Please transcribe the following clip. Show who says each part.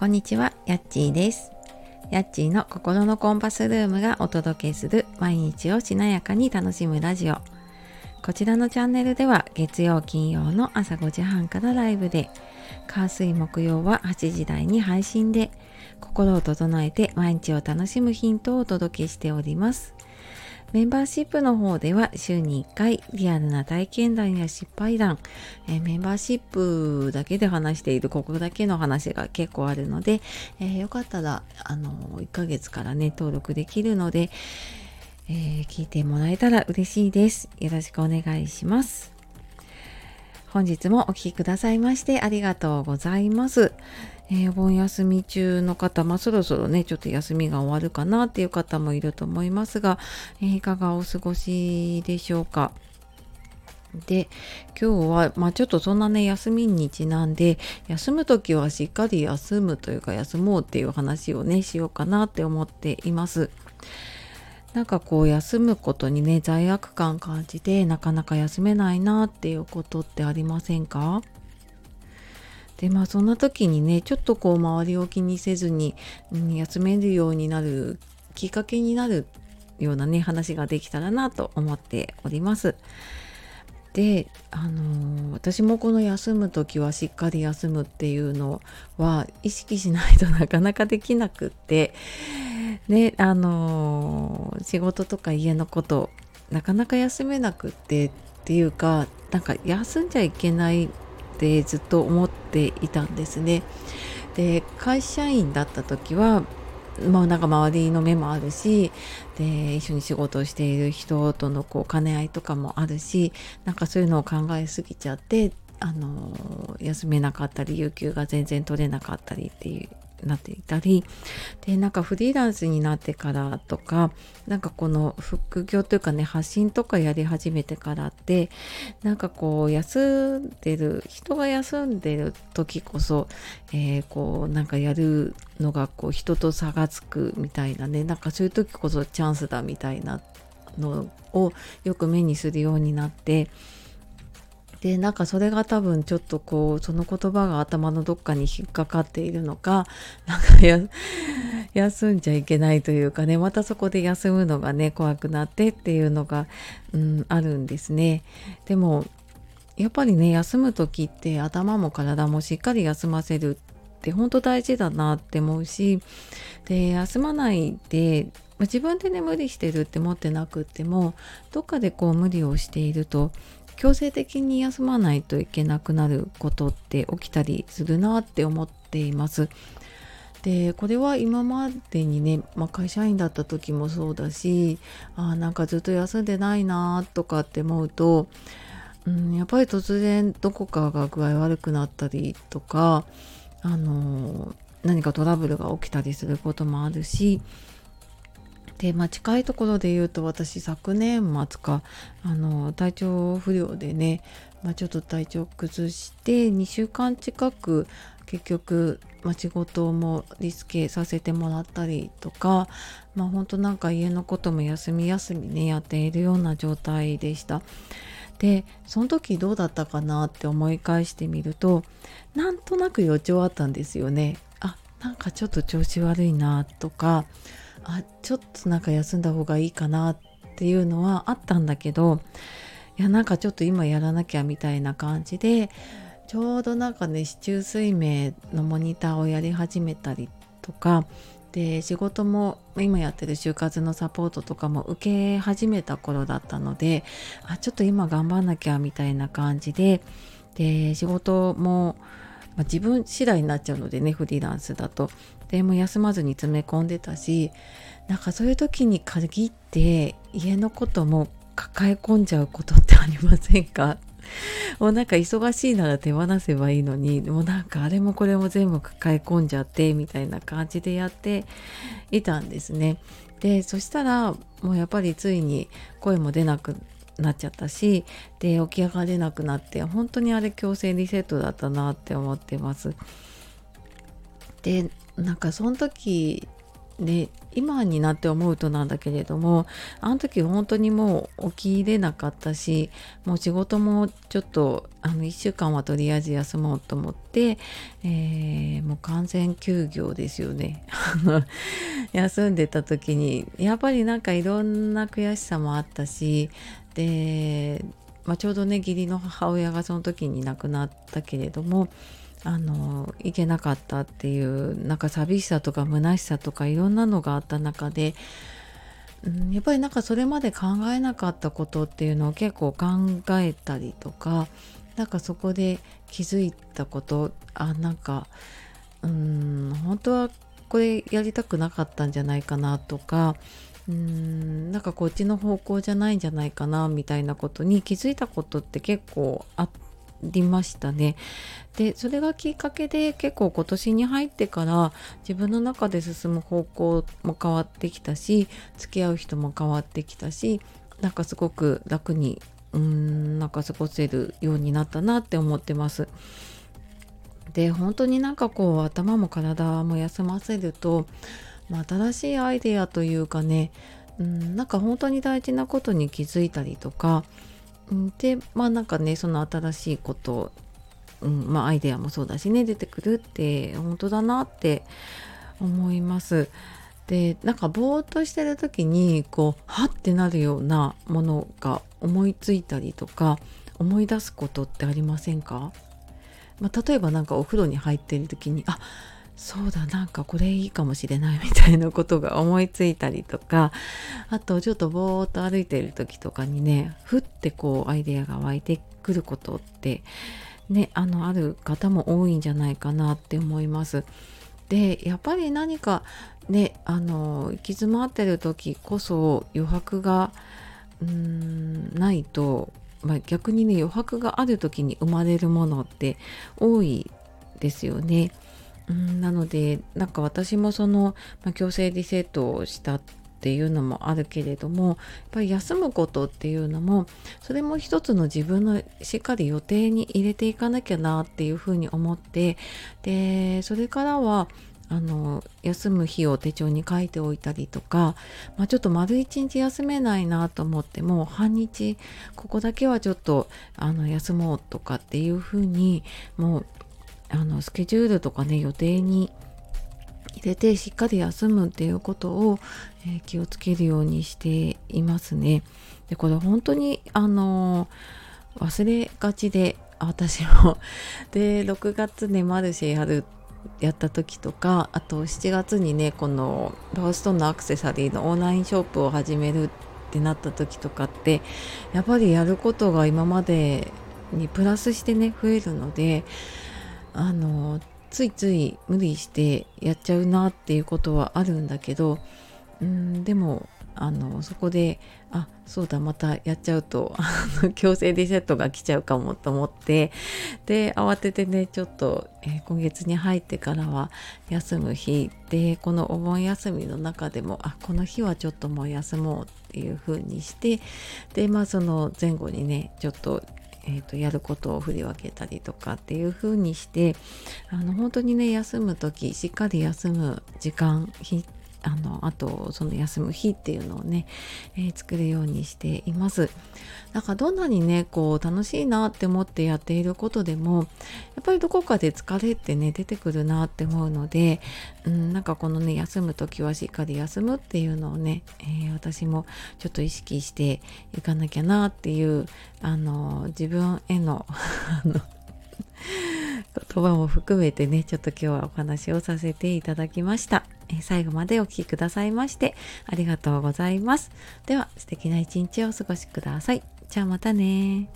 Speaker 1: こんにちは、やっちーです。やっちーの心のコンパスルームがお届けする毎日をしなやかに楽しむラジオ。こちらのチャンネルでは月曜金曜の朝5時半からライブで、火水木曜は8時台に配信で、心を整えて毎日を楽しむヒントをお届けしております。メンバーシップの方では週に1回リアルな体験談や失敗談、えー、メンバーシップだけで話しているここだけの話が結構あるので、えー、よかったらあの1ヶ月からね登録できるので、えー、聞いてもらえたら嬉しいです。よろしくお願いします。本日もお聴きくださいましてありがとうございます。えー、お盆休み中の方、まあ、そろそろね、ちょっと休みが終わるかなっていう方もいると思いますが、えー、いかがお過ごしでしょうか。で、今日は、まあちょっとそんなね、休みにちなんで、休む時はしっかり休むというか、休もうっていう話をね、しようかなって思っています。なんかこう休むことにね罪悪感感じてなかなか休めないなっていうことってありませんか？でまあそんな時にねちょっとこう周りを気にせずに、うん、休めるようになるきっかけになるようなね話ができたらなと思っております。であのー、私もこの休む時はしっかり休むっていうのは意識しないとなかなかできなくってねあのー、仕事とか家のことなかなか休めなくってっていうかなんか休んじゃいけないってずっと思っていたんですね。で会社員だった時はまあなんか周りの目もあるしで一緒に仕事をしている人とのこう兼ね合いとかもあるしなんかそういうのを考えすぎちゃってあの休めなかったり有給が全然取れなかったりっていうなっていたりでなんかフリーランスになってからとかなんかこの副業というかね発信とかやり始めてからってなんかこう休んでる人が休んでる時こそ、えー、こうなんかやるのがこう人と差がつくみたいなねなんかそういう時こそチャンスだみたいなのをよく目にするようになってでなんかそれが多分ちょっとこうその言葉が頭のどっかに引っかかっているのか なんか 休んじゃいけないというかねまたそこで休むのがね怖くなってっていうのが、うん、あるんですね。でもやっぱりね休む時って頭も体もしっかり休ませるって本当大事だなって思うしで休まないで自分でね無理してるって思ってなくってもどっかでこう無理をしていると強制的に休まないといけなくなることって起きたりするなって思っています。でこれは今までにね、まあ、会社員だった時もそうだしあなんかずっと休んでないなとかって思うと、うん、やっぱり突然どこかが具合悪くなったりとかあの何かトラブルが起きたりすることもあるしで、まあ、近いところで言うと私昨年末かあの体調不良でね、まあ、ちょっと体調崩して2週間近く結局、まあ、仕事もリスケさせてもらったりとかまあ本当なんか家のことも休み休みねやっているような状態でした。でその時どうだったかなって思い返してみるとなんとなく予兆あったんですよね。あなんかちょっと調子悪いなとかあちょっとなんか休んだ方がいいかなっていうのはあったんだけどいやなんかちょっと今やらなきゃみたいな感じでちょうどなんかね市中水明のモニターをやり始めたりとかで仕事も今やってる就活のサポートとかも受け始めた頃だったのであちょっと今頑張んなきゃみたいな感じでで仕事もまあ、自分次第になっちゃうのでねフリーランスだと。でも休まずに詰め込んでたしなんかそういう時に限って家のことも抱え込んじゃうことってありませんか？もうなんか忙しいなら手放せばいいのにもうなんかあれもこれも全部抱え込んじゃってみたいな感じでやっていたんですね。でそしたらもうやっぱりついに声も出なくなっちゃったしで起き上がれなくなって本当にあれ強制リセットだったなって思ってます。でなんかその時で今になって思うとなんだけれどもあの時本当にもう起きれなかったしもう仕事もちょっとあの1週間はとりあえず休もうと思って、えー、もう完全休業ですよね。休んでた時にやっぱりなんかいろんな悔しさもあったしで、まあ、ちょうどね義理の母親がその時に亡くなったけれどもあの行けなかったっていうなんか寂しさとか虚しさとかいろんなのがあった中で、うん、やっぱりなんかそれまで考えなかったことっていうのを結構考えたりとかなんかそこで気づいたことあなんかうん本当はこれやりたくなかったんじゃないかなとかうんなんかこっちの方向じゃないんじゃないかなみたいなことに気づいたことって結構あっりましたね。でそれがきっかけで結構今年に入ってから自分の中で進む方向も変わってきたし付き合う人も変わってきたしなんかすごく楽にうーんなんか過ごせるようになったなって思ってます。で本当になんかこう頭も体も休ませると、まあ、新しいアイデアというかねうんなんか本当に大事なことに気づいたりとかでまあなんかねその新しいことうんまあ、アイデアもそうだしね出てくるって本当だなって思います。でなんかぼーっとしてる時にこうはってなるようなものが思いついたりとか思い出すことってありませんか、まあ、例えば何かお風呂に入ってる時にあそうだなんかこれいいかもしれないみたいなことが思いついたりとかあとちょっとぼーっと歩いてる時とかにねふってこうアイデアが湧いてくることってねあのある方も多いんじゃないかなって思います。でやっぱり何かねあの行き詰まってる時こそ余白がうーんないと、まあ、逆にね余白がある時に生まれるものって多いですよね。うんなのでなんか私もその、まあ、強制リセットをしたっていうのもあるけれどもやっぱり休むことっていうのもそれも一つの自分のしっかり予定に入れていかなきゃなっていうふうに思ってでそれからはあの休む日を手帳に書いておいたりとか、まあ、ちょっと丸一日休めないなと思っても半日ここだけはちょっとあの休もうとかっていうふうにもうあのスケジュールとかね予定に入れてしっかり休むっていうことを、えー、気をつけるようにしていますね。でこれ本当にあのー、忘れがちで私も で6月ねマルシェやるやった時とかあと7月にねこのローストンのアクセサリーのオンラインショップを始めるってなった時とかってやっぱりやることが今までにプラスしてね増えるのであのついつい無理してやっちゃうなっていうことはあるんだけどうんでもあのそこであそうだまたやっちゃうと 強制リセットが来ちゃうかもと思ってで慌ててねちょっと、えー、今月に入ってからは休む日でこのお盆休みの中でもあこの日はちょっともう休もうっていう風にしてでまあその前後にねちょっとえーと、やることを振り分けたりとかっていう風にしてあの本当にね休む時しっかり休む時間あのあとその休む日っていうのをね、えー、作るようにしていますだかどんなにねこう楽しいなって思ってやっていることでもやっぱりどこかで疲れってね出てくるなって思うので、うん、なんかこのね休む時はしっかり休むっていうのをね、えー、私もちょっと意識していかなきゃなっていうあの自分への 言葉も含めてねちょっと今日はお話をさせていただきました。え最後までお聴きくださいましてありがとうございます。では素敵な一日をお過ごしください。じゃあまたね